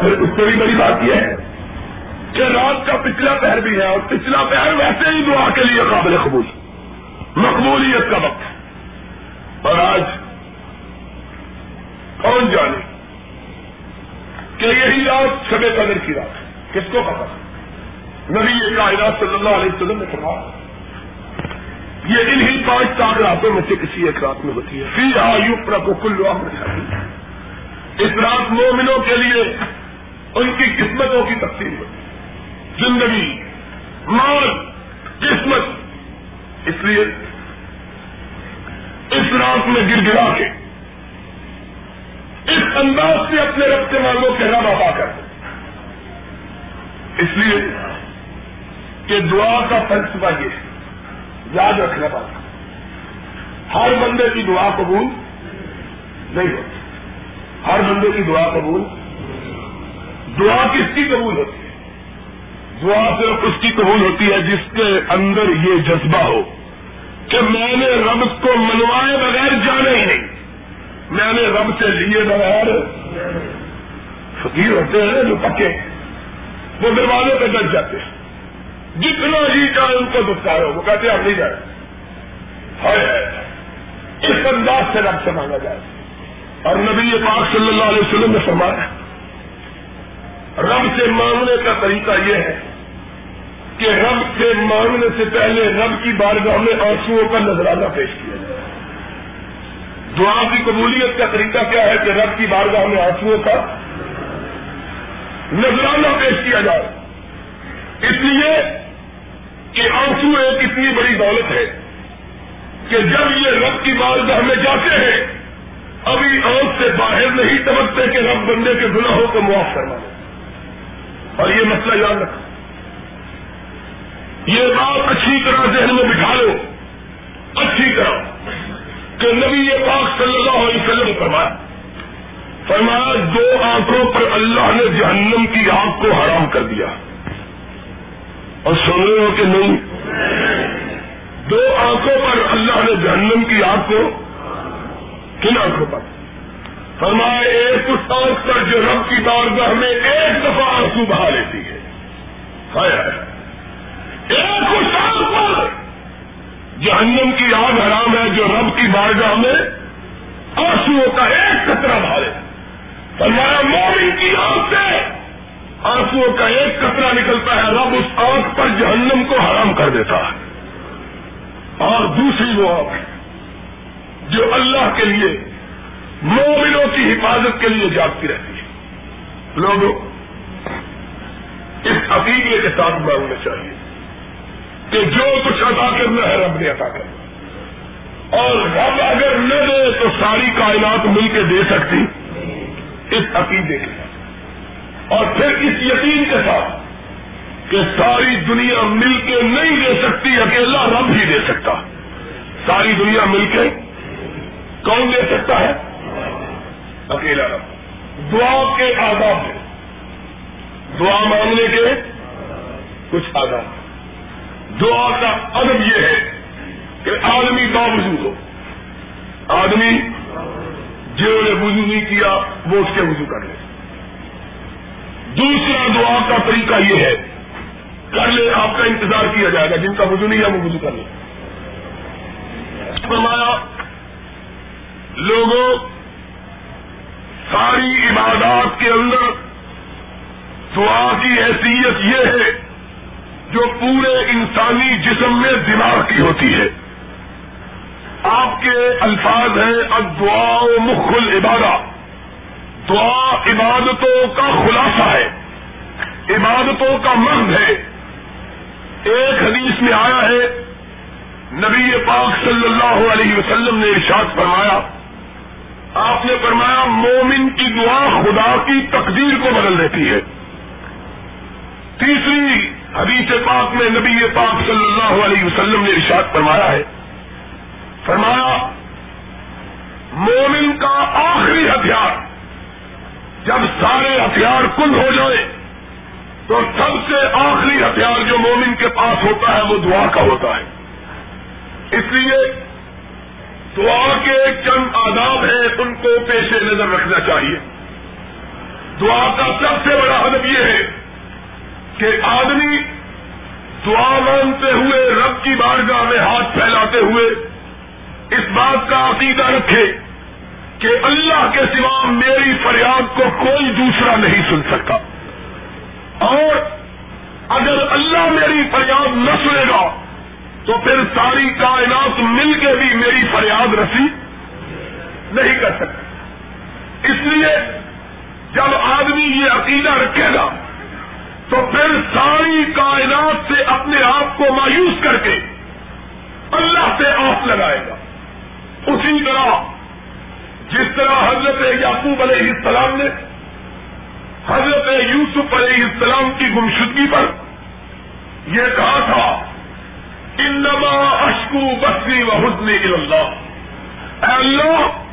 پھر اس سے بھی بڑی بات یہ ہے کہ رات کا پچھلا پہر بھی ہے اور پچھلا پہر ویسے ہی دعا کے لیے قابل قبول، مقبولیت کا وقت اور آج کون جانے کہ یہی رات شب قدر کی رات کس کو پتا نبی یہ کائنات صلی اللہ علیہ وسلم نے کہا یہ انہی پانچ چار راتوں میں سے کسی ایک رات میں ہوتی ہے۔ فی آیو پر کو کل اس رات مومنوں کے لیے ان کی قسمتوں کی تقسیم ہوتی زندگی، مال، قسمت۔ اس لیے اس رات میں گر گرا کے، اس انداز سے اپنے رب کے مانگوں کے رب آبا کر اس لیے کہ دعا کا فلسفہ یہ ہے، یاد رکھنا پڑتا ہر بندے کی دعا قبول نہیں ہوتی۔ ہر بندے کی دعا قبول دعا کس کی قبول ہوتی ہے؟ دعا صرف اس کی قبول ہوتی ہے جس کے اندر یہ جذبہ ہو کہ میں نے رب کو منوائے بغیر جانا ہی نہیں۔ میں نے رب سے لیے بغیر فقیر ہوتے ہیں جو پکے وہ دروازے پہ ڈر جاتے ہیں۔ جتنا جی چاہے ان کو دکھتا ہو، وہ کہتے ہیں آپ نہیں جائے اس انداز سے رب سے مانگا جائے۔ اور نبی پاک صلی اللہ علیہ وسلم نے فرمایا رب سے مانگنے کا طریقہ یہ ہے کہ رب سے مانگنے سے پہلے رب کی بارگاہ میں آنسو کا نظرانہ پیش کیا جائے۔ دعا کی قبولیت کا طریقہ کیا ہے کہ رب کی بارگاہ میں آنسو کا نظرانہ پیش کیا جائے۔ اس لیے کہ آنسو ایک اتنی بڑی دولت ہے کہ جب یہ رب کی بارگاہ میں جاتے ہیں، ابھی آنکھ سے باہر نہیں سمجھتے کہ رب بندے کے گناہوں کو معاف کرنا ہے اور یہ مسئلہ یاد رکھو۔ یہ بات اچھی طرح ذہن میں بٹھا لو۔ اچھی طرح۔ کہ نبی یہ پاک صلی اللہ علیہ وسلم فرمایا فرمایا، دو آنکھوں پر اللہ نے جہنم کی آنکھ کو حرام کر دیا۔ اور سن رہے ہو کہ نہیں؟ دو آنکھوں پر اللہ نے جہنم کی آنکھ کو، کن آنکھوں پر؟ فرمایا ایک اس آنکھ پر جو رب کی بارگاہ میں ایک دفعہ آنسو بہا لیتی ہے۔ ایک اس آنکھ پر جہنم کی آگ حرام ہے جو رب کی بارگاہ میں آنسو کا ایک قطرہ بہا لیتا فرمایا، مومن کی آنکھ سے آنسو کا ایک قطرہ نکلتا ہے، رب اس آنکھ پر جہنم کو حرام کر دیتا ہے۔ اور دوسری وہ آنکھ جو اللہ کے لیے مومنوں کی حفاظت کے لیے جاگتی رہتی ہے۔ لوگوں، اس عقیدے کے ساتھ مانگنا چاہیے کہ جو کچھ ادا کرنا ہے رب نے عطا کرنا اور رب اگر نہ دے تو ساری کائنات مل کے دے سکتی۔ اس عقیدے کے ساتھ۔ اور پھر اس یقین کے ساتھ کہ ساری دنیا مل کے نہیں دے سکتی، اکیلا رب ہی دے سکتا۔ ساری دنیا مل کے کون دے سکتا ہے؟ اکیلا رب۔ دعا کے آداب ہے دعا مانگنے کے کچھ آداب دعا کا ادب یہ ہے کہ آدمی باوضو ہو۔ آدمی جنہوں نے وضو نہیں کیا، وہ اس کے وضو کر لے۔ دوسرا دعا کا طریقہ یہ ہے، کر لے، آپ کا انتظار کیا جائے گا، جن کا وضو نہیں ہے، وہ وضو کر لے۔ فرمایا، لوگوں ساری عبادات کے اندر دعا کی حیثیت یہ ہے جو پورے انسانی جسم میں دماغ کی ہوتی ہے۔ آپ کے الفاظ ہیں اب دعا مخل عبادت دعا عبادتوں کا خلاصہ ہے۔ عبادتوں کا مرد ہے۔ ایک حدیث میں آیا ہے، نبی پاک صلی اللہ علیہ وسلم نے ارشاد فرمایا آپ نے فرمایا مومن کی دعا خدا کی تقدیر کو بدل دیتی ہے۔ تیسری حدیث پاک میں نبی پاک صلی اللہ علیہ وسلم نے ارشاد فرمایا ہے۔ فرمایا، مومن کا آخری ہتھیار جب سارے ہتھیار کل ہو جائے، تو سب سے آخری ہتھیار جو مومن کے پاس ہوتا ہے وہ دعا کا ہوتا ہے۔ اس لیے دعا کے چند آداب ہیں، ان کو پیش نظر رکھنا چاہیے۔ دعا کا سب سے بڑا ادب یہ ہے کہ آدمی دعا مانتے ہوئے، رب کی بارگاہ میں ہاتھ پھیلاتے ہوئے، اس بات کا عقیدہ رکھے کہ اللہ کے سوا میری فریاد کو کوئی دوسرا نہیں سن سکتا۔ اور اگر اللہ میری فریاد نہ سنے گا تو پھر ساری کائنات مل کے بھی میری فریاد رسی نہیں کر سکتی۔ اس لیے جب آدمی یہ عقیدہ رکھے گا، تو پھر ساری کائنات سے اپنے آپ کو مایوس کر کے اللہ سے آس لگائے گا۔ اسی طرح جس طرح حضرت یعقوب علیہ السلام نے حضرت یوسف علیہ السلام کی گمشدگی پر یہ کہا تھا انما اشکو بسری و حسنی اللہ اے اللہ،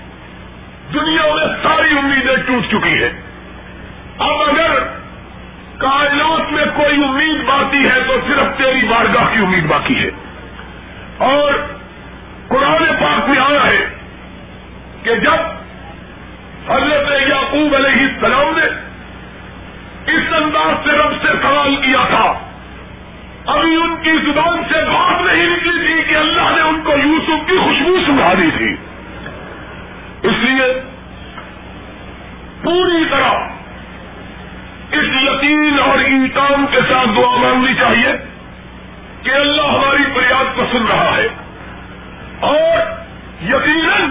دنیا میں ساری امیدیں ٹوٹ چکی ہیں۔ اب اگر کائنات میں کوئی امید باقی ہے تو صرف تیری بارگاہ کی امید باقی ہے۔ اور قرآن پاک میں آیا ہے کہ جب حضرت یعقوب علیہ السلام نے اس انداز سے رب سے سوال کیا تھا ابھی ان کی زبان سے بات نہیں نکلی تھی کہ اللہ نے ان کو یوسف کی خوشبو سنا دی تھی۔ اس لیے پوری طرح اس یقین اور انکام کے ساتھ دعا مانگنی چاہیے کہ اللہ ہماری فریاد کو سن رہا ہے اور یقیناً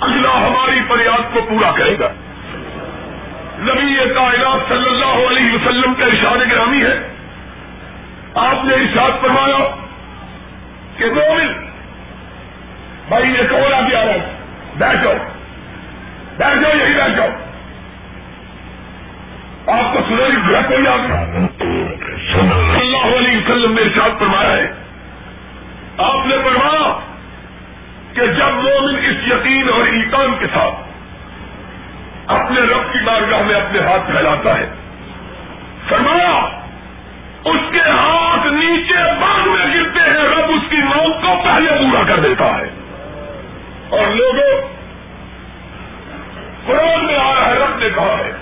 اللہ ہماری فریاد کو پورا کرے گا۔ نبی کائنات صلی اللہ علیہ وسلم کا ارشاد گرامی ہے۔ آپ نے ارشاد فرمایا کہ مومن، بھائی یہ کولا بھی آ رہا ہے؟ بیٹھ جاؤ۔ بیٹھ جاؤ، یہی بیٹھ جاؤ۔ آپ کو سنو گھر کوئی آپ اللہ علیہ وسلم نے ارشاد فرمایا ہے۔ آپ نے فرمایا کہ جب مومن اس یقین اور ایکان کے ساتھ اپنے رب کی بارگاہ میں اپنے ہاتھ پھیلاتا ہے، فرمایا اس کے ہاتھ نیچے باغ میں گرتے ہیں، رب اس کی موت کو پہلے پورا کر دیتا ہے۔ اور لوگوں، قرآن میں آ رہا ہے، رب نے کہا ہے،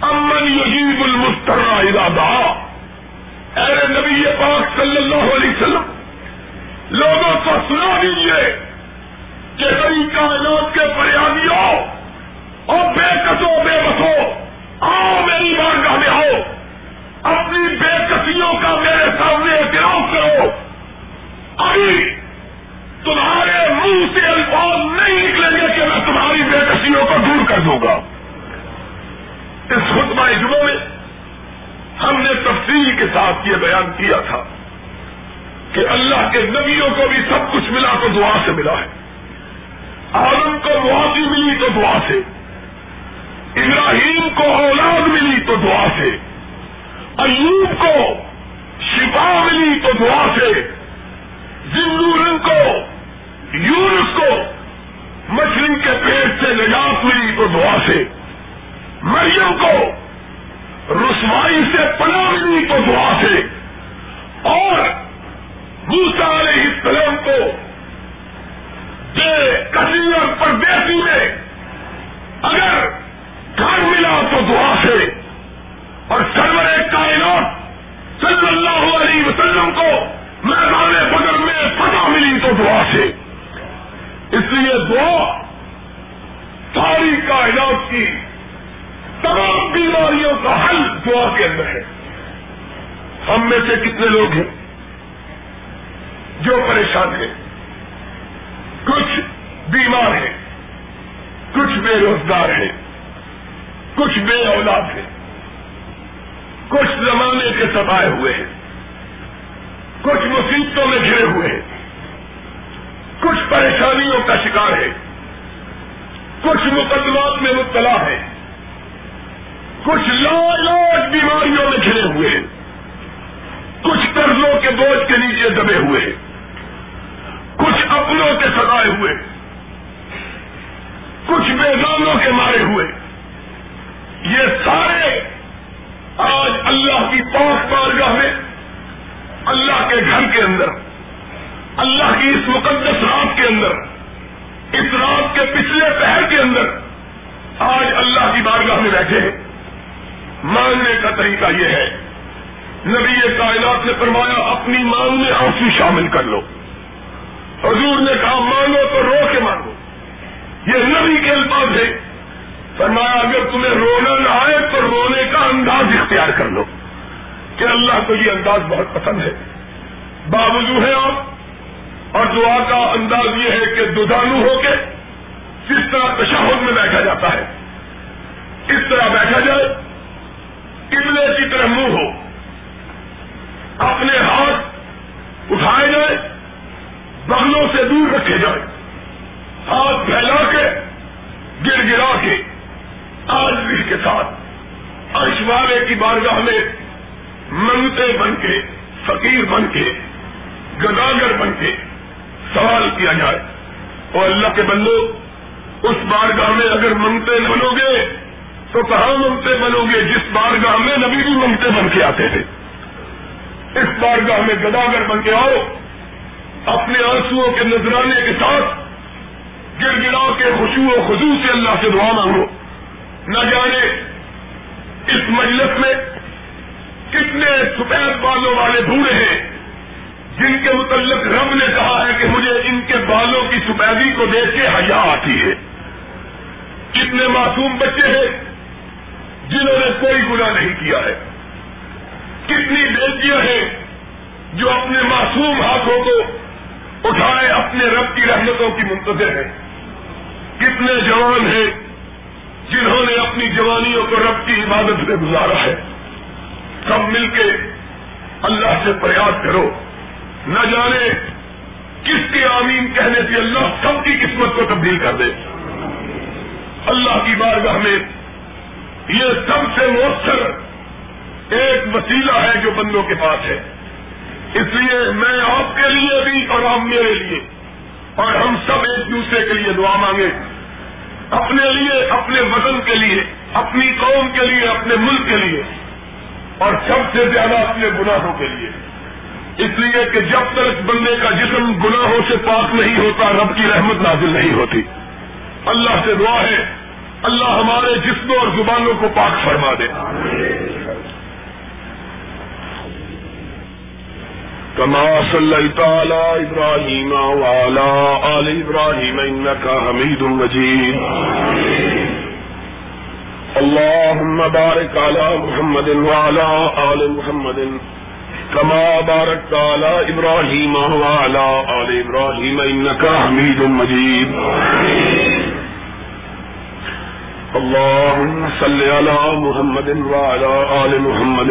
امن یجیب المسترا ارادہ اے نبی پاک صلی اللہ علیہ وسلم، لوگوں کو سنا دیجیے کہ کئی کائنات کے فریادیوں، اور بے کسو بے بسو آؤ میری بارگاہ میں آؤ۔ اپنی بے کسیوں کا میرے سامنے اعتراف کرو۔ ابھی تمہارے منہ سے الفاظ نہیں نکلیں گے کہ میں تمہاری بے کسیوں کو دور کر دوں گا۔ اس خطبہ جمعوں میں ہم نے تفصیل کے ساتھ یہ بیان کیا تھا کہ اللہ کے نبیوں کو بھی سب کچھ ملا تو دعا سے ملا ہے۔ آدم کو معافی ملی تو دعا سے۔ ابراہیم کو اولاد ملی تو دعا سے۔ ایوب کو شفا ملی تو دعا سے زندورن کو، یونس کو مچھلی کے پیٹ سے نجات ملی تو دعا سے۔ مریم کو رسوائی سے پناہ ملی تو دعا سے۔ اور موسا علیہ السلام کو بے کسی اور پردیسی میں اگر گھر ملا تو دعا سے۔ اور سرور کائنات صلی اللہ علیہ وسلم کو میدان بدر میں فتح ملی تو دعا سے۔ اس لیے دعا ساری کائنات کی تمام بیماریوں کا حل دعا کے اندر ہے۔ ہم میں سے کتنے لوگ ہیں جو پریشان ہیں؟ کچھ بیمار ہیں، کچھ بے روزگار ہیں، کچھ بے اولاد ہیں۔ کچھ زمانے کے سبائے ہوئے ہیں کچھ مصیبتوں میں گھرے ہوئے ہیں کچھ پریشانیوں کا شکار ہے کچھ مقدمات میں مبتلا ہے کچھ لاج بیماریوں میں گھرے ہوئے ہیں کچھ قرضوں کے بوجھ کے نیچے دبے ہوئے ہیں کچھ اپنوں کے سدائے ہوئے، کچھ بیگانوں کے مارے ہوئے۔ یہ سارے آج اللہ کی پانچ بارگاہ میں، اللہ کے گھر کے اندر، اللہ کی اس مقدس رات کے اندر، اس رات کے پچھلے پہر کے اندر آج اللہ کی بارگاہ میں بیٹھے ہیں۔ مانگنے کا طریقہ یہ ہے، نبی کائنات نے فرمایا، اپنی مانگ میں آنسو شامل کر لو۔ حضور نے کہا، مانگو تو رو کے مانگو۔ یہ نبی کے الفاظ ہے فرمایا، اگر تمہیں رونا نہ آئے تو رونے کا انداز اختیار کر لو۔ کہ اللہ کو یہ انداز بہت پسند ہے۔ باوجود ہے آپ، اور دعا کا انداز یہ ہے کہ ددانو ہو کے جس طرح تشہد میں بیٹھا جاتا ہے، اس طرح بیٹھا جائے، قبلے کی طرح منہ ہو، اپنے ہاتھ اٹھائے جائے، بغلوں سے دور رکھے جائے، ہاتھ پھیلا کے گر گرا کے آج کے ساتھ۔ عرش والے کی بارگاہ میں منگتے بن کے، فقیر بن کے، گداگر بن کے سوال کیا جائے۔ اور اللہ کے بندو، اس بارگاہ میں اگر منگتے بنو گے، تو کہاں منگتے بنو گے؟ جس بارگاہ میں نبی بھی منگتے بن کے آتے تھے۔ اس بارگاہ میں گداگر بن کے آؤ، اپنے آنسو کے نذرانے کے ساتھ گر گرا کے خوشو و خزو سے اللہ سے دعا مانگو۔ نہ جانے اس مجلس میں کتنے سفید بالوں والے بوڑھے ہیں جن کے متعلق رب نے کہا ہے کہ مجھے ان کے بالوں کی سفیدی کو دیکھ کے حیا آتی ہے۔ کتنے معصوم بچے ہیں جنہوں نے کوئی گناہ نہیں کیا ہے۔ کتنی بیٹیاں ہیں جو اپنے معصوم ہاتھوں کو اٹھائے اپنے رب کی رحمتوں کی منتظر ہیں۔ کتنے جوان ہیں جنہوں نے اپنی جوانیوں کو رب کی عبادت میں گزارا ہے۔ سب مل کے اللہ سے پریاس کرو۔ نہ جانے کس کے آمین کہنے سے اللہ سب کی قسمت کو تبدیل کر دے۔ اللہ کی بارگاہ میں یہ سب سے مؤثر ایک وسیلہ ہے جو بندوں کے پاس ہے۔ اس لیے میں آپ کے لیے بھی اور آپ میرے لیے۔ اور ہم سب ایک دوسرے کے لیے دعا مانگے اپنے لیے، اپنے وطن کے لیے، اپنی قوم کے لیے، اپنے ملک کے لیے، اور سب سے زیادہ اپنے گناہوں کے لیے۔ اس لیے کہ جب تک بندے کا جسم گناہوں سے پاک نہیں ہوتا، رب کی رحمت نازل نہیں ہوتی۔ اللہ سے دعا ہے، اللہ ہمارے جسموں اور زبانوں کو پاک فرما دے۔ کما صلی تعالی ابراہیم والا آل ابراہیم کا حمید المجید اللهم بارك على محمد وعلى آل محمد كما باركت على إبراهيم وعلى آل إبراهيم إنك حميد مجيد. اللهم صل على محمد وعلى آل محمد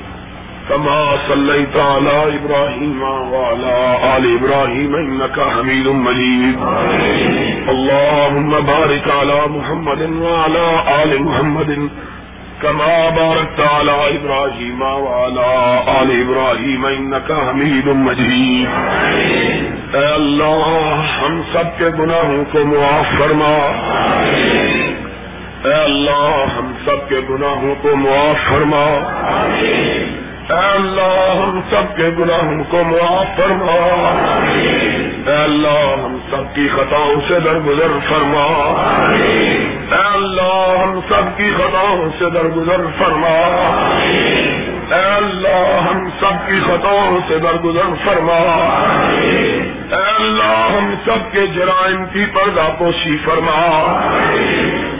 كما صليت على إبراهيم وعلى آل إبراهيم إنك حميد مجيد. اللهم بارك على محمد وعلى آل محمد كما باركت على إبراهيم وعلى آل إبراهيم إنك حميد مجيد. اے اللہ، ہم سب کے گناہوں کو معاف فرما۔ اے اللہ، ہم سب کے گناہوں کو معاف فرما۔ اے اللہ ہم سب کے گناہوں کو معاف فرما۔ اے اللہ ہم سب کی خطاؤں سے درگزر فرما۔ اے اللہ ہم سب کی خطاؤں سے درگزر فرما۔ اے اللہ ہم سب کی خطاؤں سے درگزر فرما۔ اے اللہ، ہم سب کے جرائم کی پردہ پوشی فرما۔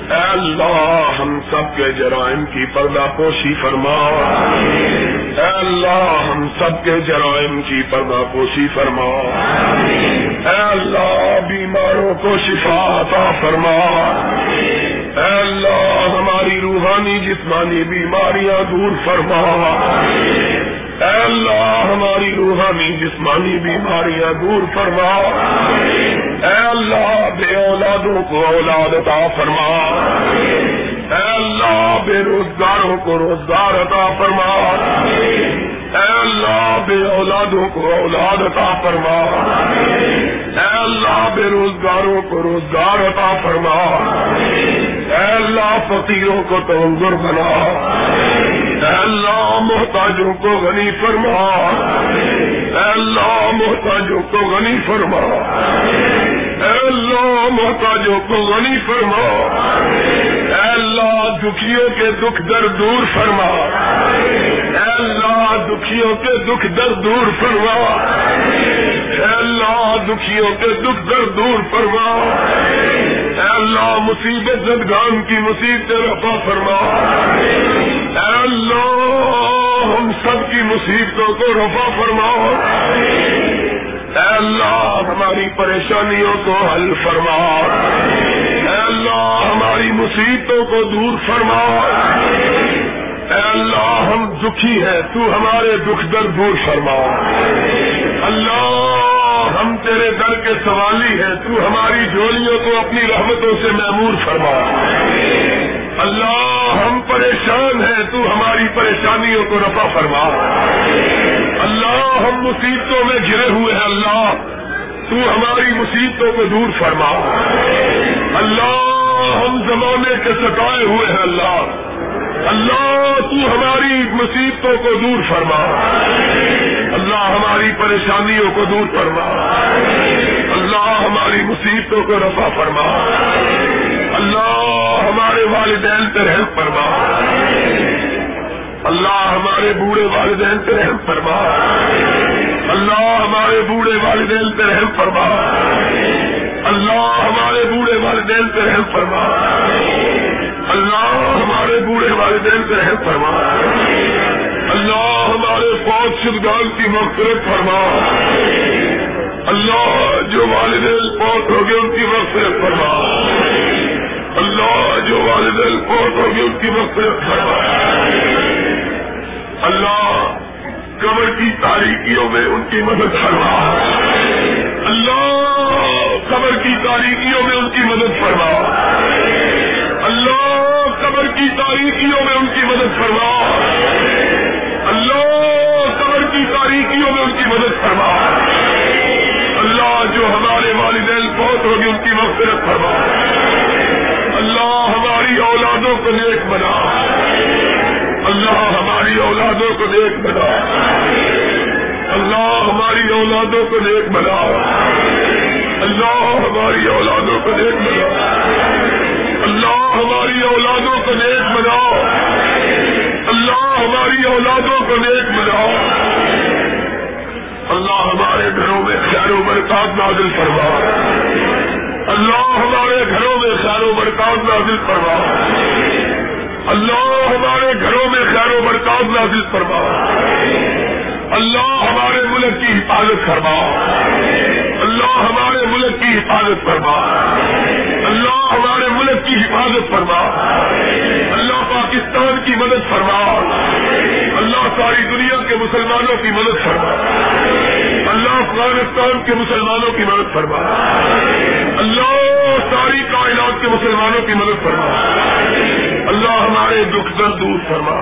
اے اللہ، ہم سب کے جرائم کی پردہ پوشی فرما۔ اے اللہ، ہم سب کے جرائم کی پردہ پوشی فرما۔ اے اللہ، بیماروں کو شفا عطا فرما۔ اے اللہ، ہماری روحانی جسمانی بیماریاں دور فرما۔ اے اللہ، ہماری روحانی جسمانی بیماریاں دور فرما۔ اے اللہ، بے اولادوں کو اولاد عطا فرما۔ اے اللہ، بے روزگاروں کو روزگار عطا فرما۔ اے اللہ، بے اولادوں کو اولاد عطا فرما۔ اے اللہ، بے روزگاروں کو روزگار عطا فرما۔ اے اللہ، فقیروں کو تنظر بنا۔ اے اللہ محتاجوں کو غنی فرما۔ اے اللہ محتاجوں کو غنی فرما۔ اے اللہ محتاجوں کو غنی فرما۔ اے اللہ دکھیوں کے دکھ در دور فرما۔ اے اللہ دکھیوں کے دکھ در دور فرما۔ اے اللہ دکھیوں کے دکھ در دور فرما۔ اے اللہ مصیبت زدگان کی مصیبت رفا فرما۔ اے اللہ ہم سب کی مصیبتوں کو رفا فرما۔ اے اللہ ہماری پریشانیوں کو حل فرما۔ اے اللہ ہماری مصیبتوں کو دور فرما۔ اے اللہ ہم دکھی ہیں، تو ہمارے دکھ در دور فرما۔ اللہ ہم تیرے در کے سوالی ہیں، تو ہماری جولیوں کو اپنی رحمتوں سے محمور فرما۔ اللہ ہم پریشان ہیں، تو ہماری پریشانیوں کو رفع فرما۔ اللہ ہم مصیبتوں میں گرے ہوئے ہیں، اللہ، تو ہماری مصیبتوں کو دور فرما۔ اللہ ہم زمانے کے ستائے ہوئے ہیں، اللہ۔ اللہ تو ہماری مصیبتوں کو دور فرما۔ اللہ ہماری پریشانیوں کو دور فرما۔ اللہ ہماری مصیبتوں کو رفع فرما۔ اللہ ہمارے والدین پہ رحم فرما۔ اللہ ہمارے بوڑھے والدین پہ رحم فرما۔ اللہ ہمارے بوڑھے والدین پہ رحم فرما۔ اللہ ہمارے بوڑھے والدین پہ رحم فرما۔ اللہ ہمارے بوڑھے والدین پہ رحم فرما۔ اللہ ہمارے فوج شدگان کی مغفرت فرما۔ اللہ جو والدین فوت ہو گئے ان کی مغفرت فرما۔ اللہ جو والدین فوت ہو گئے ان کی مغفرت فرما۔ اللہ کمر کی تاریکیوں میں ان کی مدد فرما۔ اللہ قبر کی تاریکیوں میں ان کی مدد فرما۔ قبر کی تاریکیوں میں ان کی مدد فرما۔ اللہ قبر کی تاریکیوں میں ان کی مدد فرما۔ اللہ جو ہمارے والدین بہت ہوگی، ان کی مغفرت فرما۔ اللہ ہماری اولادوں کو نیک بنا۔ اللہ ہماری اولادوں کو نیک بنا۔ اللہ ہماری اولادوں کو نیک بنا۔ اللہ ہماری اولادوں کو نیک بنا۔ اللہ ہماری اولادوں کو نیک بناؤ۔ اللہ ہماری اولادوں کو نیک بناؤ۔ اللہ ہمارے گھروں میں خیر و برکات نازل فرما۔ اللہ ہمارے گھروں میں خیر و برکات نازل فرما۔ اللہ ہمارے گھروں میں خیر و برکات نازل فرما۔ اللہ ہمارے ملک کی حفاظت فرما۔ اللہ ہمارے ملک کی حفاظت فرما۔ اللہ ہمارے ملک کی حفاظت فرما۔ اللہ پاکستان کی مدد فرما۔ اللہ ساری دنیا کے مسلمانوں کی مدد فرما۔ اللہ افغانستان کے مسلمانوں کی مدد فرما۔ اللہ ساری کائنات کے مسلمانوں کی مدد فرما۔ اللہ ہمارے دکھ درد دور فرما۔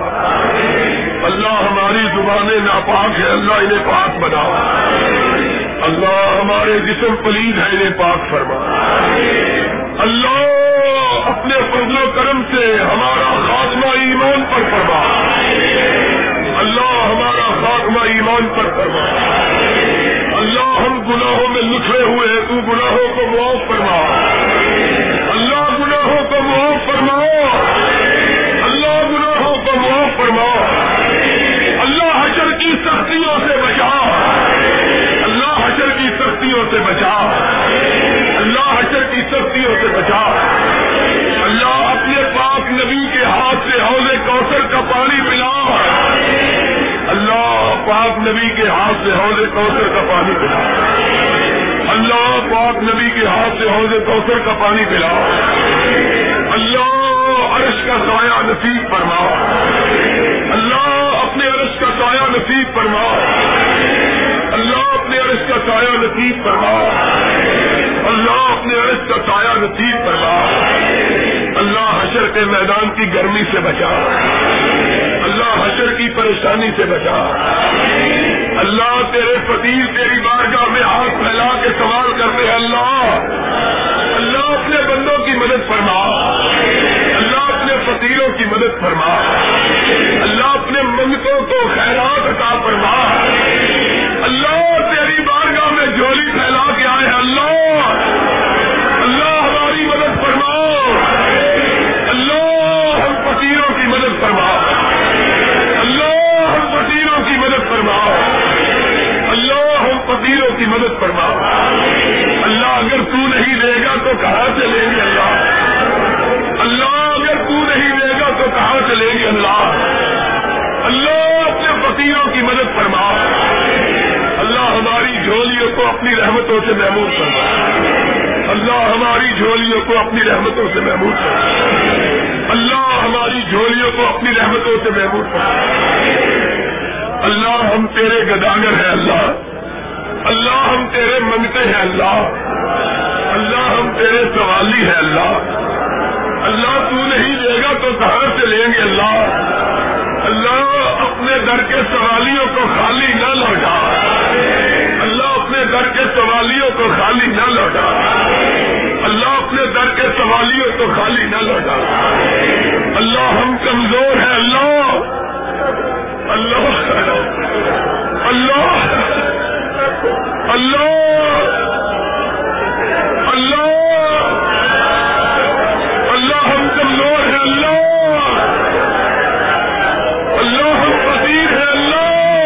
اللہ ہماری زبانیں ناپاک ہے اللہ انہیں پاک بنا۔ اللہ ہمارے جسم پلید ہے انہیں پاک فرما۔ اللہ اپنے فضل و کرم سے ہمارا خاتمہ ایمان پر فرما۔ اللہ ہمارا خاتمہ ایمان پر فرما۔ اللہ ہم گناہوں میں لکھے ہوئے ہیں، تو گناہوں کو معاف فرما۔ اللہ گناہوں کو معاف فرما۔ اللہ گناہوں کو معاف فرما۔ اللہ حشر کی سختیوں سے بچا۔ کی سختیوں سے بچا اللہ حشر کی سختیوں سے بچا اللہ اپنے پاک نبی کے ہاتھ سے حوض کوثر کا پانی پلا اللہ پاک نبی کے ہاتھ سے حوض کوثر کا پانی پلا اللہ پاک نبی کے ہاتھ سے حوض کوثر کا پانی پلا اللہ عرش کا سایہ نصیب فرما اللہ اپنے عرش کا سایہ نصیب فرما اللہ اپنے عرش کا سایہ نصیب فرما۔ اللہ اپنے عرش کا سایہ نصیب فرما۔ اللہ حشر کے میدان کی گرمی سے بچا۔ اللہ حشر کی پریشانی سے بچا۔ اللہ تیرے فقیر تیری بارگاہ میں ہاتھ پھیلا کے سوال کرتے ہیں۔ اللہ اللہ اپنے بندوں کی مدد فرما۔ اللہ اپنے فقیروں کی مدد فرما۔ اللہ اپنے منگتوں کو خیرات عطا فرما۔ اللہ تیری بارگاہ میں جھولی پھیلا کے آئے ہیں۔ اللہ اللہ ہماری مدد فرماؤ اللہ ہم فقیروں کی مدد فرماؤ اللہ ہم فقیروں کی مدد فرماؤ اللہ ہم فقیروں کی مدد فرماؤ اللہ اگر تو نہیں دے گا تو کہاں سے لیں گے اللہ؟ اللہ اگر تو نہیں دے گا تو کہاں سے لیں گے اللہ؟ اللہ اپنے فقیروں کی مدد فرماؤ جھولیوں کو اپنی رحمتوں سے محمود فرما اللہ ہماری جھولیوں کو اپنی رحمتوں سے محمود فرما اللہ ہماری جھولیوں کو اپنی رحمتوں سے محمود فرما اللہ ہم تیرے گداگر ہیں اللہ۔ اللہ ہم تیرے منگتے ہیں اللہ۔ اللہ ہم تیرے سوالی ہیں اللہ۔ اللہ تو نہیں دے گا تو کہاں سے لیں گے اللہ؟ اللہ اپنے در کے سوالیوں کو خالی نہ لوٹا۔ اپنے در کے سوالیوں کو خالی نہ لوٹا۔ اللہ اپنے در کے سوالیوں کو خالی نہ لوٹا۔ اللہ ہم کمزور ہیں، اللہ۔ اللہ۔ اللہ۔ اللہ۔ اللہ۔ اللہ ہم کمزور ہیں، اللہ۔ اللہ ہم فقیر ہیں، اللہ۔ اللہ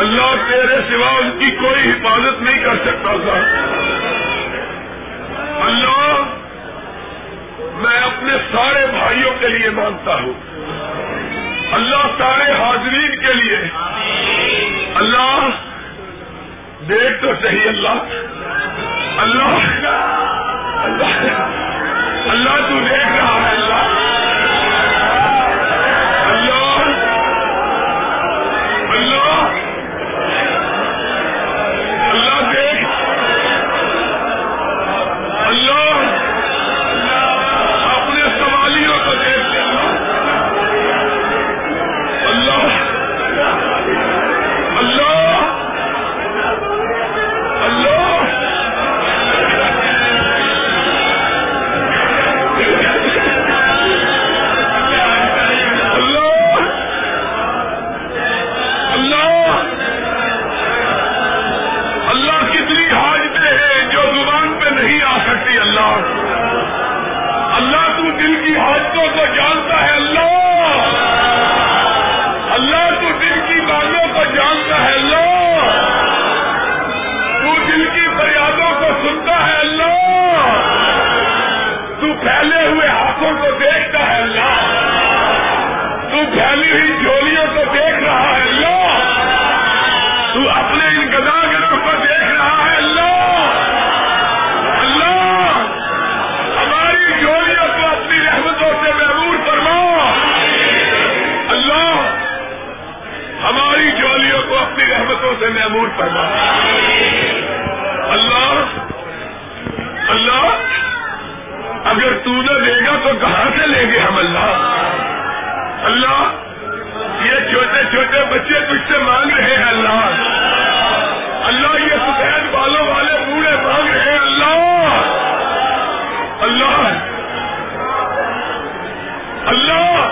اللہ تیرے سوا ان کی کوئی حفاظت نہیں کر سکتا تھا اللہ، میں اپنے سارے بھائیوں کے لیے مانتا ہوں۔ اللہ سارے حاضرین کے لیے۔ اللہ، دیکھ تو صحیح اللہ۔ اللہ اللہ اللہ تو دیکھ رہا اگر تو نہ دے گا تو کہاں سے لیں گے ہم اللہ؟ اللہ، یہ چھوٹے چھوٹے بچے تجھ سے مانگ رہے ہیں اللہ۔ اللہ، یہ سفید بالوں والے بوڑھے مانگ رہے ہیں اللہ۔ اللہ اللہ،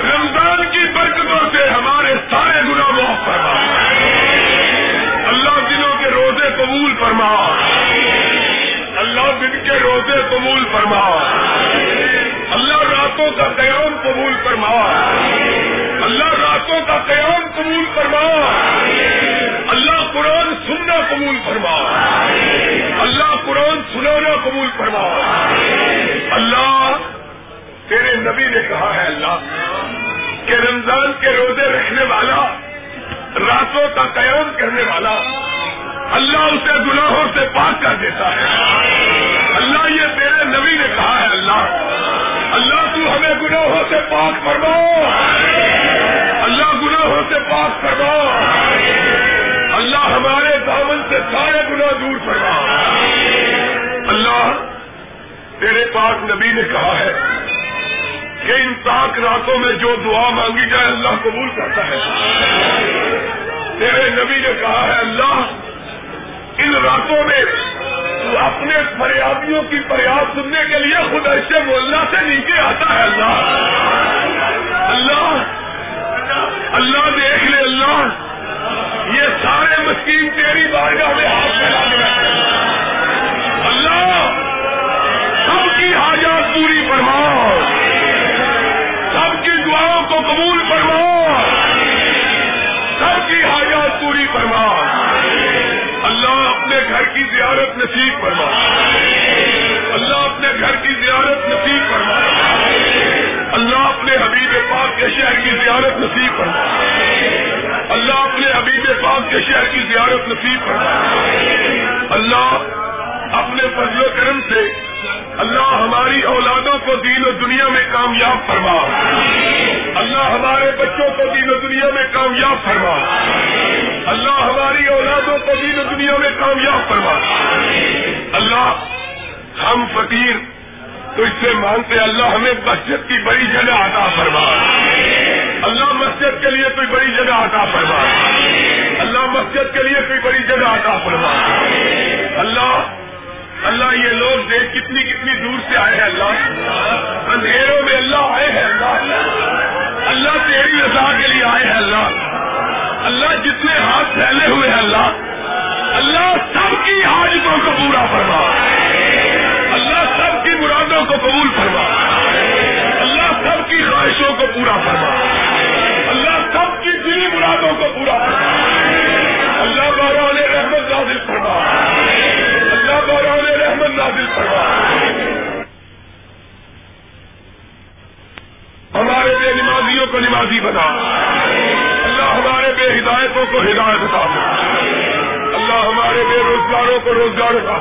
رمضان کی برکتوں سے ہمارے سارے گناہ معاف فرما۔ اللہ، دنوں کے روزے قبول فرما۔ کے روزے قبول فرما اللہ راتوں کا قیام قبول فرما اللہ راتوں کا قیام قبول فرما اللہ قرآن سننا قبول فرما اللہ قرآن سنانا قبول فرما اللہ، تیرے نبی نے کہا ہے اللہ، کہ رمضان کے روزے رکھنے والا، راتوں کا قیام کرنے والا، اللہ اسے گناہوں سے پاک کر دیتا ہے۔ اللہ یہ تیرے نبی نے کہا ہے اللہ۔ اللہ تو ہمیں گناہوں سے پاک کرواؤ اللہ گناہوں سے پاک کرواؤ اللہ ہمارے دامن سے سارے گناہ دور کرواؤ اللہ تیرے پاک نبی نے کہا ہے کہ ان پاک راتوں میں جو دعا مانگی جائے اللہ قبول کرتا ہے۔ تیرے نبی نے کہا ہے اللہ، ان راتوں میں اپنے فریادیوں کی فریاد سننے کے لیے خود ایسے مولنا سے نیچے آتا ہے اللہ۔ اللہ۔ اللہ دیکھ لے اللہ۔ یہ سارے مسکین تیری بارگاہ میں ہاتھ پھیلا کے اللہ، سب کی حاجات پوری فرماؤ سب کی دعاؤں کو قبول فرما۔ زیارت نصیب فرما۔ اللہ اپنے گھر کی زیارت نصیب فرما۔ اللہ اپنے حبیب پاک کے شہر کی زیارت نصیب فرما۔ اللہ اپنے حبیب پاک کے شہر کی زیارت نصیب فرما۔ اللہ اپنے فضل و کرم سے اللہ ہماری اولادوں کو دین و دنیا میں کامیاب فرما۔ اللہ ہمارے بچوں کو دین و دنیا میں کامیاب فرما۔ اللہ ہماری اولادوں کو دین و دنیا میں کامیاب فرما۔ اللہ، ہم فقیر، تو اس سے مانتے اللہ ہمیں مسجد کی بڑی جگہ عطا فرما۔ اللہ مسجد کے لیے کوئی بڑی جگہ عطا فرما۔ اللہ مسجد کے لیے کوئی بڑی جگہ عطا فرما۔ اللہ اللہ یہ لوگ دیکھ کتنی کتنی دور سے آئے ہیں اللہ۔ اندھیروں میں اللہ آئے ہیں اللہ۔ اللہ تیری رضا کے لیے آئے ہیں اللہ۔ اللہ جتنے ہاتھ پھیلے ہوئے ہیں اللہ۔ اللہ سب کی حاجتوں کو پورا فرما۔ اللہ سب کی مرادوں کو قبول فرما۔ اللہ سب کی خواہشوں کو پورا فرما۔ اللہ سب کی دلی مرادوں کو پورا فرما۔ اللہ بارہ رحمت نازل فرما۔ اللہ بارہ رحمت نازل فرما۔ ہمارے نمازیوں کو نمازی بنا۔ اللہ ہمارے بے ہدایتوں کو ہدایت بتا اللہ ہمارے بے روزگاروں کو روزگار عطا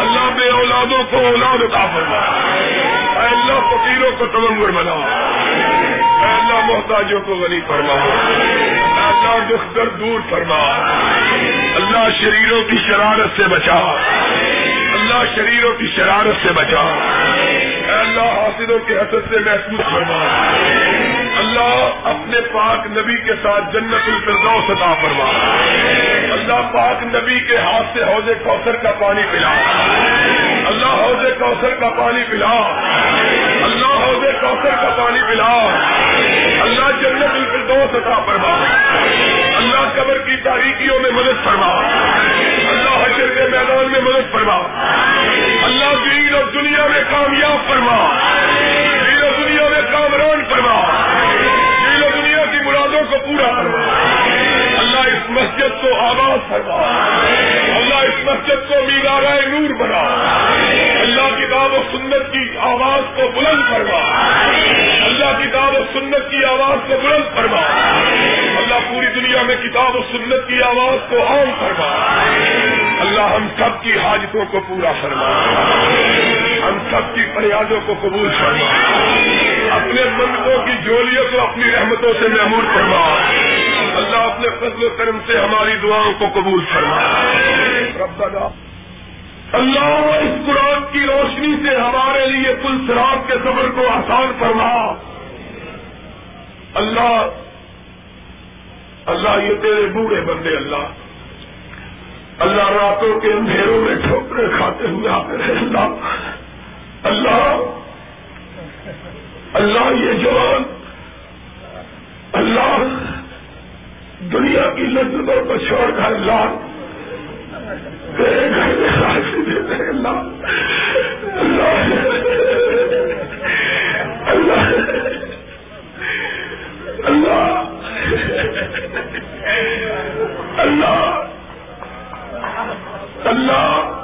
اللہ بے اولادوں کو اولاد عطا فرما۔ اے اللہ فقیروں کو تمنگر بنا۔ اے اللہ محتاجوں کو غنی فرما۔ اے اللہ دکھ در دور فرما۔ اللہ شریروں کی شرارت سے بچا۔ اللہ شریروں کی شرارت سے بچا اے اللہ حاصلوں کے حسد سے محسوس فرما اللہ اپنے پاک نبی کے ساتھ جنت الفردوس عطا فرما اللہ پاک نبی کے ہاتھ سے حوض کوثر کا پانی پلا اللہ حوض کوثر کا پانی پلا اللہ حوض کوثر کا پانی پلا اللہ جنت الفردوس عطا فرما اللہ قبر کی تاریخیوں میں مدد فرما اللہ کے میدان میں مدد فرما اللہ دین اور دنیا میں کامیاب فرما دین اور دنیا میں کامران فرما دین اور دنیا کی مرادوں کو پورا فرما اللہ اس مسجد کو آواز فرما. اللہ اس مسجد کو میگارہ نور بنا. اللہ کتاب و سنت کی آواز کو بلند فرما. اللہ کتاب و سنت کی آواز کو بلند فرما. اللہ پوری دنیا میں کتاب و سنت کی آواز کو عام فرما. اللہ ہم سب کی حاجتوں کو پورا فرما. ہم سب کی فریادوں کو قبول فرما. اپنے منتوں کی جولیوں کو اپنی رحمتوں سے محمود فرما. اللہ اپنے فضل و کرم سے ہماری دعاؤں کو قبول فرما۔ اللہ اس قرآن کی روشنی سے ہمارے لیے کل سراب کے سفر کو آسان فرما۔ اللہ اللہ یہ تیرے بوڑھے بندے اللہ اللہ راتوں کے اندھیروں میں ٹھوکرے کھاتے ہوئے آتے رہے اللہ۔ اللہ اللہ یہ جوان اللہ دنیا کی لذتوں کو چھوڑ کر اللہ گھر میں راضی اللہ اللہ۔ اللہ۔ اللہ۔ اللہ۔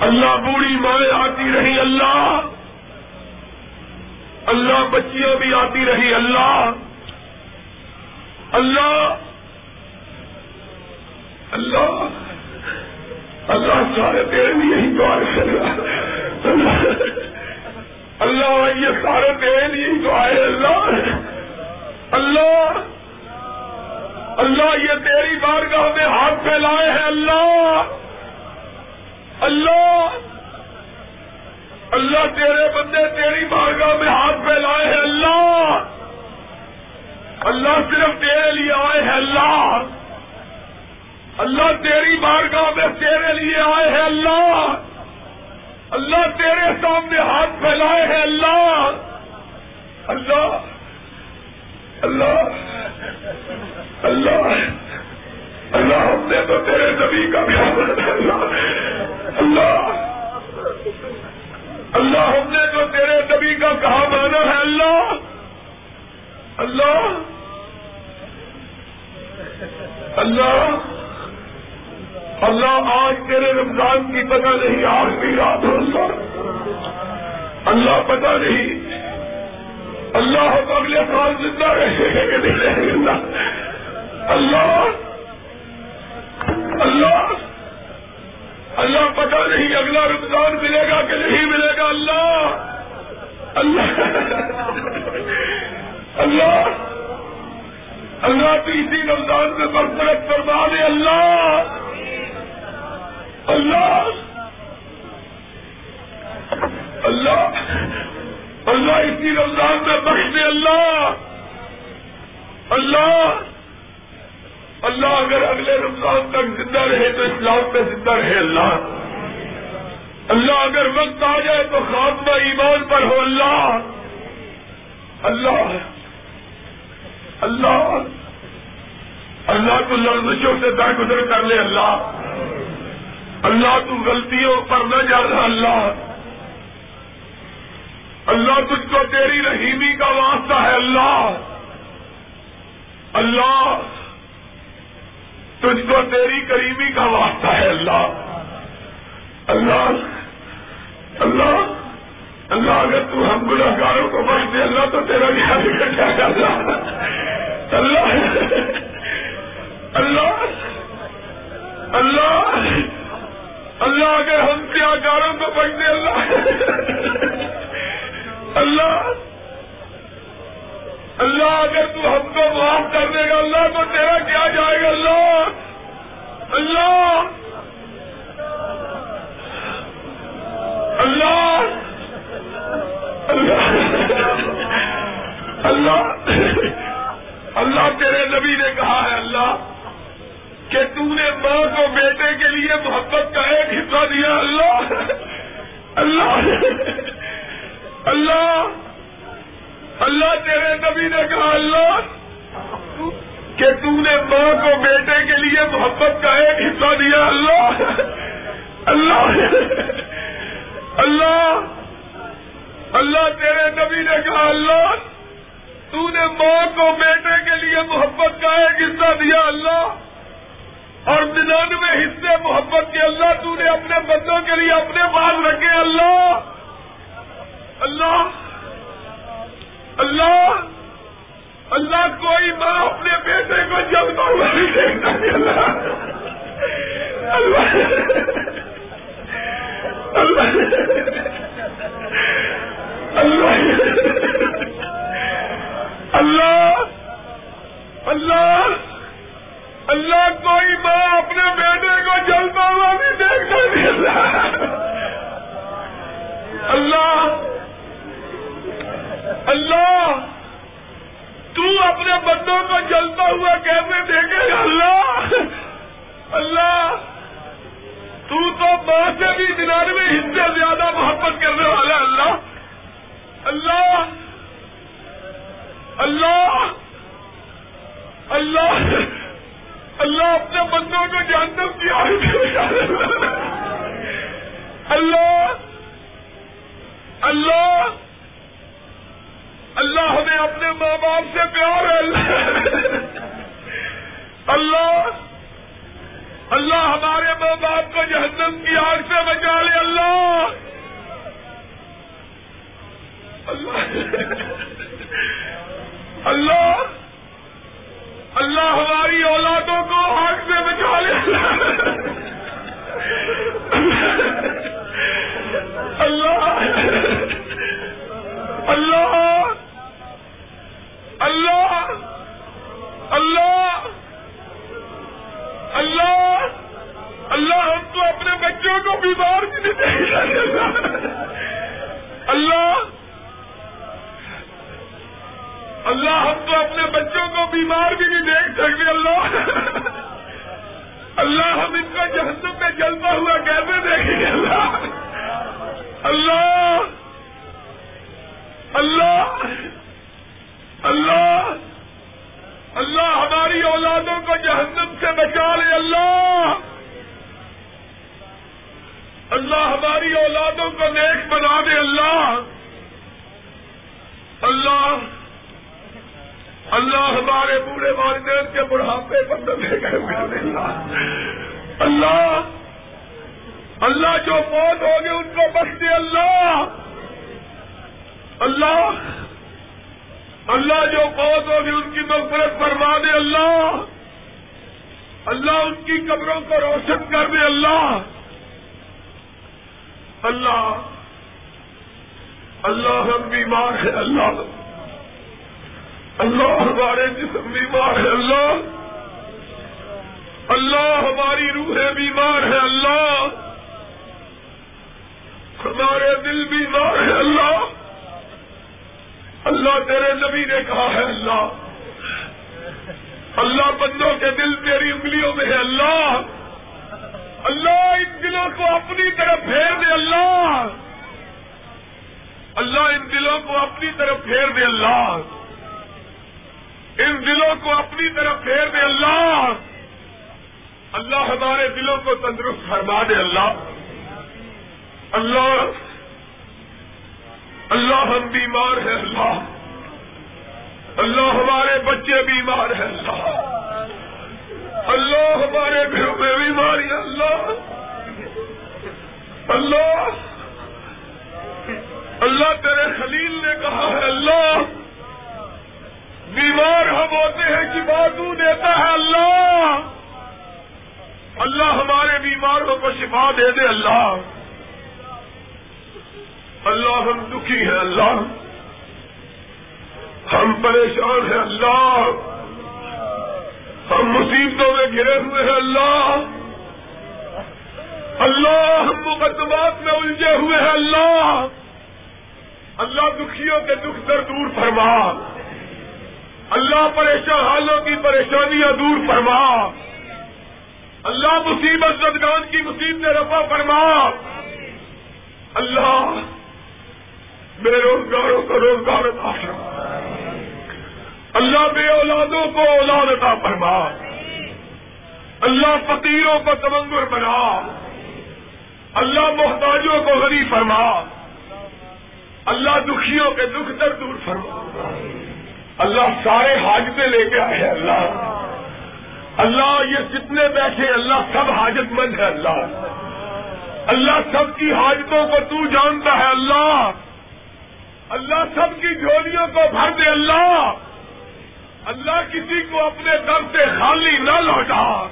اللہ، بوڑھی مائیں آتی رہی اللہ۔ اللہ، بچیاں بھی آتی رہی اللہ۔ اللہ اللہ اللہ سارے تیرے لیے ہی دعا کر رہا اللہ یہ سارے تیرے لیے ہی دعائے اللہ اللہ اللہ یہ تیری بارگاہ میں ہاتھ پھیلائے ہیں۔ اللہ اللہ اللہ تیرے بندے تیری بارگاہ میں ہاتھ پھیلائے ہیں۔ اللہ اللہ صرف تیرے لیے آئے ہیں، اللہ۔ اللہ تیری بارگاہ میں تیرے لیے آئے ہیں، اللہ۔ اللہ تیرے سامنے ہاتھ پھیلائے ہیں، اللہ۔ اللہ۔ اللہ۔ اللہ۔ اللہ، ہم نے تو تیرے نبی کا بھی اللہ۔ اللہ۔ اللہ، ہم نے تو تیرے نبی کا کہا مانا ہے، اللہ۔ اللہ۔ اللہ اللہ آج تیرے رمضان کی پتہ نہیں، آج بھی رات ہو اللہ اللہ پتہ نہیں۔ اللہ ہم اگلے سال زندہ رہے کہ نہیں رہے اللہ اللہ اللہ اللہ پتہ نہیں اگلا رمضان ملے گا کہ نہیں ملے گا۔ اللہ اللہ اللہ اللہ تیسری رمضان میں برطرف فرما دے، اللہ! اللہ! اللہ! اللہ اسی رمضان میں بخش دے، اللہ! اللہ! اللہ اگر اگلے رمضان تک زندہ رہے تو اسلام میں زندہ رہے، اللہ! اللہ اگر وقت آ جائے تو خاتمہ ایمان پر ہو، اللہ! اللہ! اللہ اللہ تو لفظوں سے درگزر کر لے اللہ۔ اللہ تو غلطیوں پر نہ جا رہا اللہ۔ اللہ تجھ کو تیری رحیمی کا واسطہ ہے اللہ۔ اللہ تجھ کو تیری کریمی کا واسطہ ہے اللہ۔ اللہ اللہ۔ اللہ اگر تو ہم گناگاروں کو بخش دے، اللہ تو تیرا کیا اللہ؟ اللہ؟ اللہ؟ اللہ؟ اللہ اگر ہم کیا گاروں کو بخش دے، اللہ؟ اللہ؟ اللہ اگر تو ہم کو معاف کر دے گا، اللہ تو تیرا کیا جائے گا، اللہ؟ اللہ؟ اللہ؟ اللہ اللہ تیرے نبی نے کہا ہے اللہ کہ تو نے ماں کو بیٹے کے لیے محبت کا ایک حصہ دیا اللہ۔ اللہ اللہ اللہ تیرے نبی نے کہا اللہ کہ تو نے ماں کو بیٹے کے لیے محبت کا ایک حصہ دیا اللہ۔ اللہ اللہ اللہ تیرے نبی نے کہا، اللہ، تو نے ماں کو بیٹے کے لیے محبت کا ایک حصہ دیا، اللہ۔ اور ننانوے حصے محبت کے، اللہ، تو نے اپنے بندوں کے لیے اپنے پاس رکھے، اللہ۔ اللہ۔ اللہ۔ اللہ، کوئی ماں اپنے بیٹے کو جلتا ہوا نہیں دیکھتا اللہ۔ اللہ۔ اللہ۔ اللہ! اللہ! اللہ! اللہ کوئی ماں اپنے بیٹے کو جلتا ہوا نہیں دیکھتا اللہ! اللہ! تو اپنے بندوں کو جلتا ہوا کیسے دیکھے گا؟ اللہ! اللہ! تو تو ماں سے بھی ننانوے حصے زیادہ محبت کرنے والا اللہ! اللہ اللہ اللہ اللہ اپنے بندوں کو جانتے کیا اللہ اللہ اللہ ہمیں اپنے ماں باپ سے پیار ہے۔ اللہ اللہ اللہ ہمارے ماں باپ کو جہنم کی آگ سے بچا لے۔ اللہ اللہ! اللہ! اللہ ہماری اولادوں کو آگ سے بچا لے! اللہ! اللہ! اللہ! اللہ! اللہ! اللہ ہم تو اپنے بچوں کو بیمار بھی نہیں دیکھ اللہ! اللہ ہم تو اپنے بچوں کو بیمار بھی نہیں دیکھ سکتے، اللہ۔ اللہ ہم ان کا جہنم میں جلتا ہوا کیسے دیکھیں گے، اللہ۔ اللہ۔ اللہ۔ اللہ۔ اللہ ہماری اولادوں کو جہنم سے بچا لے، اللہ۔ اللہ ہماری اولادوں کو نیک بنا دے، اللہ۔ اللہ۔ اللہ ہمارے بوڑھے والدین کے بڑھاپے پر اللہ اللہ اللہ جو موت ہوگی ان کو بخش دے اللہ۔ اللہ اللہ جو بہت ہوگی ان کی مغفرت فرما دے اللہ۔ اللہ ان کی قبروں کو روشن کر دے اللہ۔ اللہ اللہ ہم بیمار ہیں، اللہ۔ اللہ ہمارے جسم بیمار ہے، اللہ۔ اللہ ہماری روحیں بیمار ہے اللہ۔ ہمارے دل بیمار ہے اللہ۔ اللہ تیرے نبی نے کہا ہے، اللہ۔ اللہ بندوں کے دل تیری انگلیوں میں ہے، اللہ۔ اللہ ان دلوں کو اپنی طرف پھیر دے، اللہ۔ اللہ ان دلوں کو اپنی طرف پھیر دے، اللہ۔ ان دلوں کو اپنی طرف پھیر دے اللہ۔ اللہ ہمارے دلوں کو تندرست فرما دے اللہ۔ اللہ۔ اللہ ہم بیمار ہیں اللہ۔ اللہ ہمارے بچے بیمار ہیں اللہ۔ اللہ ہمارے گھروں میں بیماری اللہ۔ اللہ۔ اللہ تیرے خلیل نے کہا ہے اللہ۔ بیمار ہم ہوتے ہیں کہ باتوں دیتا ہے اللہ۔ اللہ ہمارے بیماروں کو شفا دے دے اللہ۔ اللہ ہم دکھی ہیں اللہ۔ ہم پریشان ہیں اللہ۔ ہم مصیبتوں میں گرے ہوئے ہیں اللہ۔ اللہ ہم مقدمات میں الجھے ہوئے ہیں اللہ۔ اللہ دکھیوں کے دکھ در دور فرما۔ اللہ پریشان حالوں کی پریشانیاں دور فرما۔ اللہ مصیبت زدگان کی مصیبت رفا فرما۔ اللہ بے روزگاروں کو روزگار عطا فرما۔ اللہ بے اولادوں کو اولاد عطا فرما۔ اللہ فقیروں کو تمنگر بنا۔ اللہ محتاجوں کو غریب فرما۔ اللہ دکھیوں کے دکھ در دور فرما۔ اللہ سارے حاجتیں لے کے آئے اللہ۔ اللہ، یہ جتنے بیٹھے اللہ سب حاجت مند ہے اللہ۔ اللہ سب کی حاجتوں کو تو جانتا ہے، اللہ۔ اللہ سب کی جھولیوں کو بھر دے، اللہ۔ اللہ کسی کو اپنے در سے خالی نہ لوٹا۔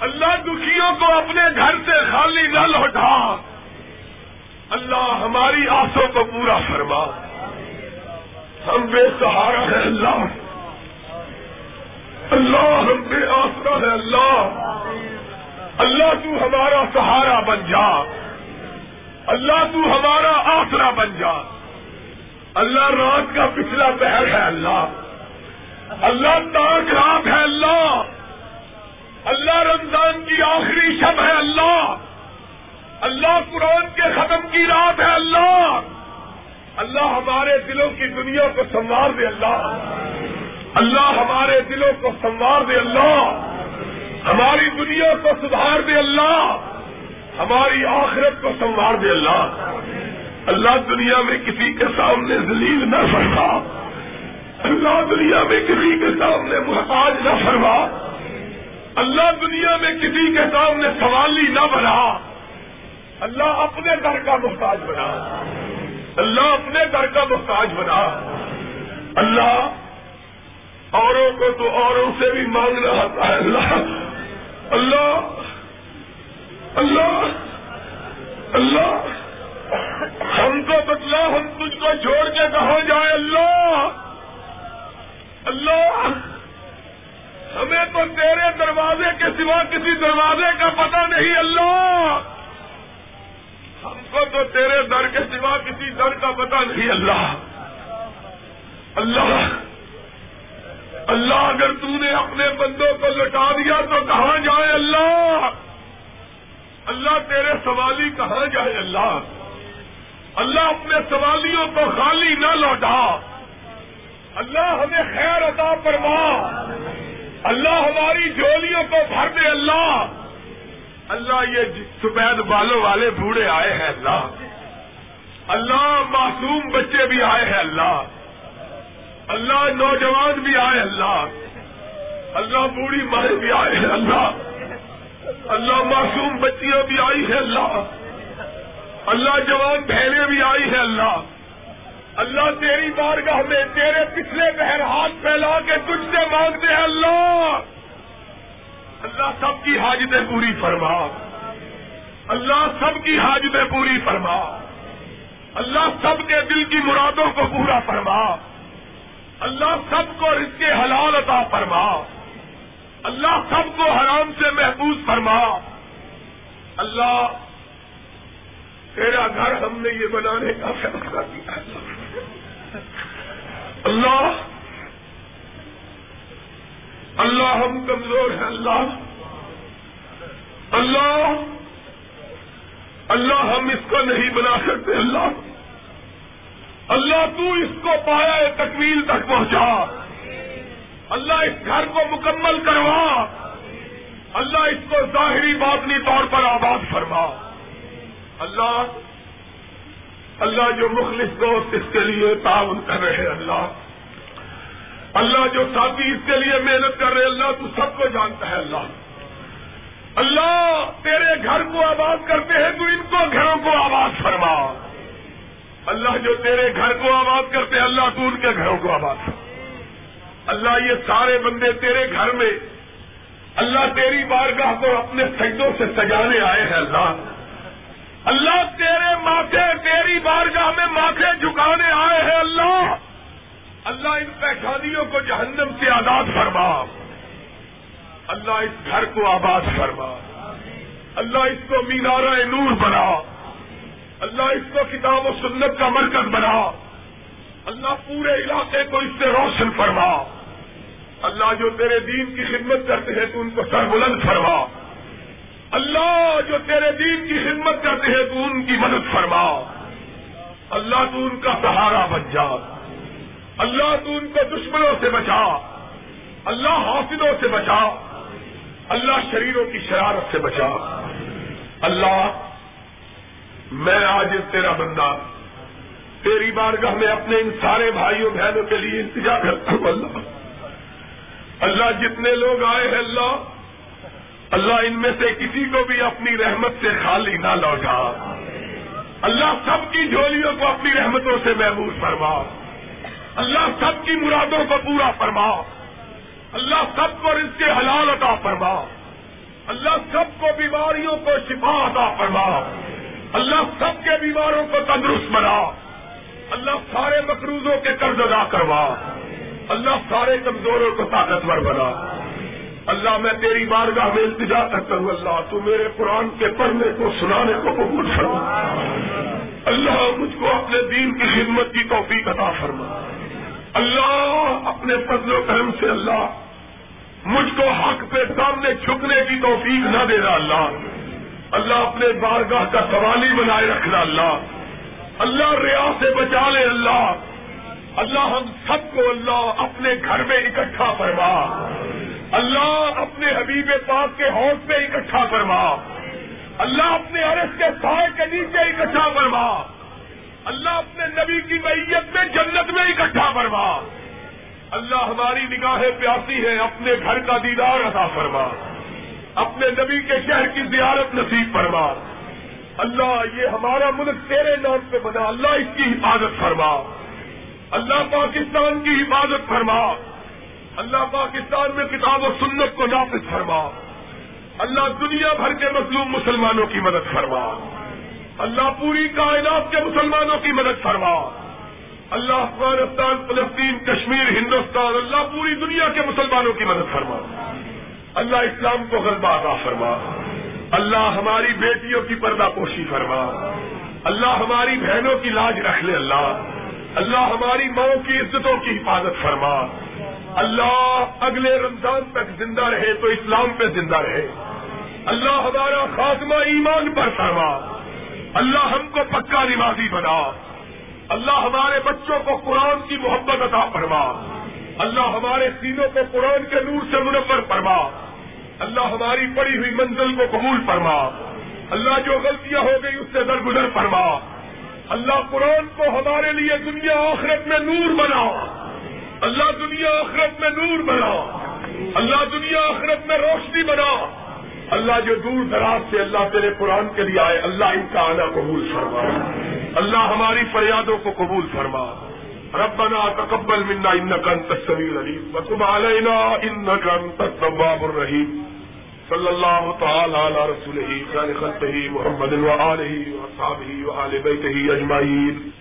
اللہ دکھیوں کو اپنے گھر سے خالی نہ لوٹا۔ اللہ ہماری آسوں کو پورا فرما۔ ہم بے سہارا ہے اللہ۔ اللہ ہم بے آسرا ہے اللہ۔ اللہ تو ہمارا سہارا بن جا۔ اللہ تو ہمارا آسرا بن جا۔ اللہ رات کا پچھلا پہر ہے اللہ۔ اللہ تاک رات ہے اللہ۔ اللہ رمضان کی آخری شب ہے اللہ۔ اللہ قرآن کے ختم کی رات ہے اللہ۔ اللہ ہمارے دلوں کی دنیا کو سنوار دے اللہ۔ اللہ ہمارے دلوں کو سنوار دے اللہ۔ ہماری دنیا کو سدھار دے اللہ۔ ہماری آخرت کو سنوار دے اللہ۔ اللہ دنیا میں کسی کے سامنے ذلیل نہ فرما۔ اللہ دنیا میں کسی کے سامنے محتاج نہ فرما۔ اللہ دنیا میں کسی کے سامنے سوالی نہ بنا۔ اللہ اپنے گھر کا محتاج بنا۔ اللہ اپنے گھر کا محتاج بنا۔ اللہ اوروں کو تو اوروں سے بھی مانگنا آتا ہے اللہ اللہ اللہ اللہ، ہم کو بتلا، ہم تجھ کو چھوڑ کے کہاں جائے اللہ اللہ، ہمیں تو تیرے دروازے کے سوا کسی دروازے کا پتہ نہیں۔ اللہ ہم کو تو تیرے در کے سوا کسی در کا پتہ نہیں، اللہ۔ اللہ۔ اللہ، اگر تو نے اپنے بندوں کو لٹا دیا تو کہاں جائے اللہ؟ اللہ تیرے سوالی کہاں جائے اللہ؟ اللہ اپنے سوالیوں کو خالی نہ لوٹا۔ اللہ ہمیں خیر عطا فرما۔ اللہ ہماری جولیوں کو بھر دے، اللہ۔ اللہ یہ جی- سفید بالوں والے بوڑھے آئے ہیں اللہ۔ اللہ معصوم بچے بھی آئے ہیں اللہ۔ اللہ نوجوان بھی آئے اللہ۔ اللہ بوڑھی مائیں بھی آئے ہیں اللہ۔ اللہ معصوم بچیاں بھی آئی ہیں اللہ۔ اللہ جوان بہنیں بھی آئی ہے اللہ۔ اللہ تیری بارگاہ میں تیرے پچھلے بہر ہاتھ پھیلا کے تجھ سے مانگتے ہیں اللہ۔ اللہ سب کی حاجتیں پوری فرما۔ اللہ سب کی حاجتیں پوری فرما۔ اللہ سب کے دل کی مرادوں کو پورا فرما۔ اللہ سب کو اس کے حلال عطا فرما۔ اللہ سب کو حرام سے محفوظ فرما۔ اللہ، تیرا گھر ہم نے یہ بنانے کا فیصلہ کیا۔ اللہ اللہ ہم کمزور ہیں اللہ۔ اللہ۔ اللہ ہم اس کو نہیں بنا سکتے، اللہ۔ اللہ تو اس کو پایا تکمیل تک پہنچا۔ اللہ اس گھر کو مکمل کروا۔ اللہ اس کو ظاہری باطنی طور پر آباد فرما۔ اللہ اللہ جو مخلص دوست اس کے لیے تعاون کر رہے اللہ۔ اللہ جو ساتھی اس کے لیے محنت کر رہے اللہ تو سب کو جانتا ہے، اللہ۔ اللہ تیرے گھر کو آباد کرتے ہیں، تو ان کو گھروں کو آباد فرما۔ اللہ جو تیرے گھر کو آباد کرتے اللہ تو ان کے گھروں کو آباد کر اللہ یہ سارے بندے تیرے گھر میں، اللہ تیری بارگاہ کو اپنے سجدوں سے سجانے آئے ہیں، اللہ۔ اللہ تیرے ماتھے، تیری بارگاہ میں ماتھے جھکانے آئے ہیں، اللہ۔ اللہ ان پیشانیوں کو جہنم سے آزاد فرما۔ اللہ اس گھر کو آباد فرما۔ اللہ اس کو مینارہ نور بنا۔ اللہ اس کو کتاب و سنت کا مرکز بنا۔ اللہ پورے علاقے کو اس سے روشن فرما۔ اللہ جو تیرے دین کی خدمت کرتے ہیں تو ان کو سر بلند فرما۔ اللہ جو تیرے دین کی خدمت کرتے ہیں تو ان کی مدد فرما۔ اللہ تو ان کا سہارا بن جا۔ اللہ تو ان کو دشمنوں سے بچا، اللہ حاصلوں سے بچا، اللہ شریروں کی شرارت سے بچا۔ اللہ، میں آج تیرا بندہ، تیری بارگاہ میں اپنے ان سارے بھائیوں، بہنوں کے لیے انتظار کرتا ہوں۔ اللہ اللہ جتنے لوگ آئے ہیں، اللہ اللہ ان میں سے کسی کو بھی اپنی رحمت سے خالی نہ لوٹا۔ اللہ سب کی جھولیوں کو اپنی رحمتوں سے محبوب فرما۔ اللہ سب کی مرادوں کو پورا فرما. اللہ سب کو اس کے حلال عطا فرما. اللہ سب کو بیماریوں کو شفا عطا فرما. اللہ سب کے بیماروں کو تندرست بنا. اللہ سارے مقروضوں کے قرض ادا کروا. اللہ سارے کمزوروں کو طاقتور بنا. اللہ میں تیری بارگاہ میں التجا کرتا ہوں، اللہ، تو میرے قرآن کے پڑھنے کو، سنانے کو قبول فرما. اللہ، مجھ کو اپنے دین کی خدمت کی توفیق عطا فرما. اللہ اپنے فضل و کرم سے اللہ مجھ کو حق پہ سامنے جھکنے کی توفیق نہ دے رہا اللہ۔ اللہ اپنے بارگاہ کا سوالی بنائے رکھنا اللہ۔ اللہ ریا سے بچا لے اللہ۔ اللہ ہم سب کو اللہ اپنے گھر میں اکٹھا فرما۔ اللہ اپنے حبیب پاک کے حوض پہ اکٹھا فرما۔ اللہ اپنے عرص کے سائے کے نیچے اکٹھا فرما۔ اللہ اپنے نبی کی میت میں جنت میں اکٹھا فرما۔ اللہ ہماری نگاہیں پیاسی ہے اپنے گھر کا دیدار عطا فرما۔ اپنے نبی کے شہر کی زیارت نصیب فرما۔ اللہ، یہ ہمارا ملک تیرے نام پہ بنا۔ اللہ اس کی حفاظت فرما۔ اللہ پاکستان کی حفاظت فرما۔ اللہ پاکستان میں کتاب و سنت کو نافذ فرما۔ اللہ دنیا بھر کے مظلوم مسلمانوں کی مدد فرما۔ اللہ پوری کائنات کے مسلمانوں کی مدد فرما۔ اللہ افغانستان، فلسطین، کشمیر، ہندوستان، اللہ پوری دنیا کے مسلمانوں کی مدد فرما۔ اللہ اسلام کو غلبہ عطا فرما۔ اللہ ہماری بیٹیوں کی پردہ پوشی فرما۔ اللہ ہماری بہنوں کی لاج رکھ لے اللہ۔ اللہ ہماری ماؤں کی عزتوں کی حفاظت فرما۔ اللہ اگلے رمضان تک زندہ رہے تو اسلام پہ زندہ رہے۔ اللہ ہمارا خاتمہ ایمان پر فرما۔ اللہ ہم کو پکا نمازی بنا۔ اللہ ہمارے بچوں کو قرآن کی محبت عطا فرما۔ اللہ ہمارے سینوں کو قرآن کے نور سے منور فرما۔ اللہ ہماری پڑی ہوئی منزل کو قبول فرما۔ اللہ جو غلطیاں ہو گئی اس سے درگزر فرما۔ اللہ قرآن کو ہمارے لیے دنیا آخرت میں نور بنا۔ اللہ دنیا آخرت میں نور بنا۔ اللہ دنیا آخرت میں روشنی بنا۔ اللہ جو دور دراز سے اللہ تیرے قرآن کے لیے آئے، اللہ ان کا آنا قبول فرما۔ اللہ ہماری فریادوں کو قبول فرما۔ ربنا تقبل منا انك انت السميع العليم وتب علينا انك انت التواب الرحيم صلى الله تعالى على رسوله خير خلقه محمد وآله وأصحابه وآل بيته أجمعين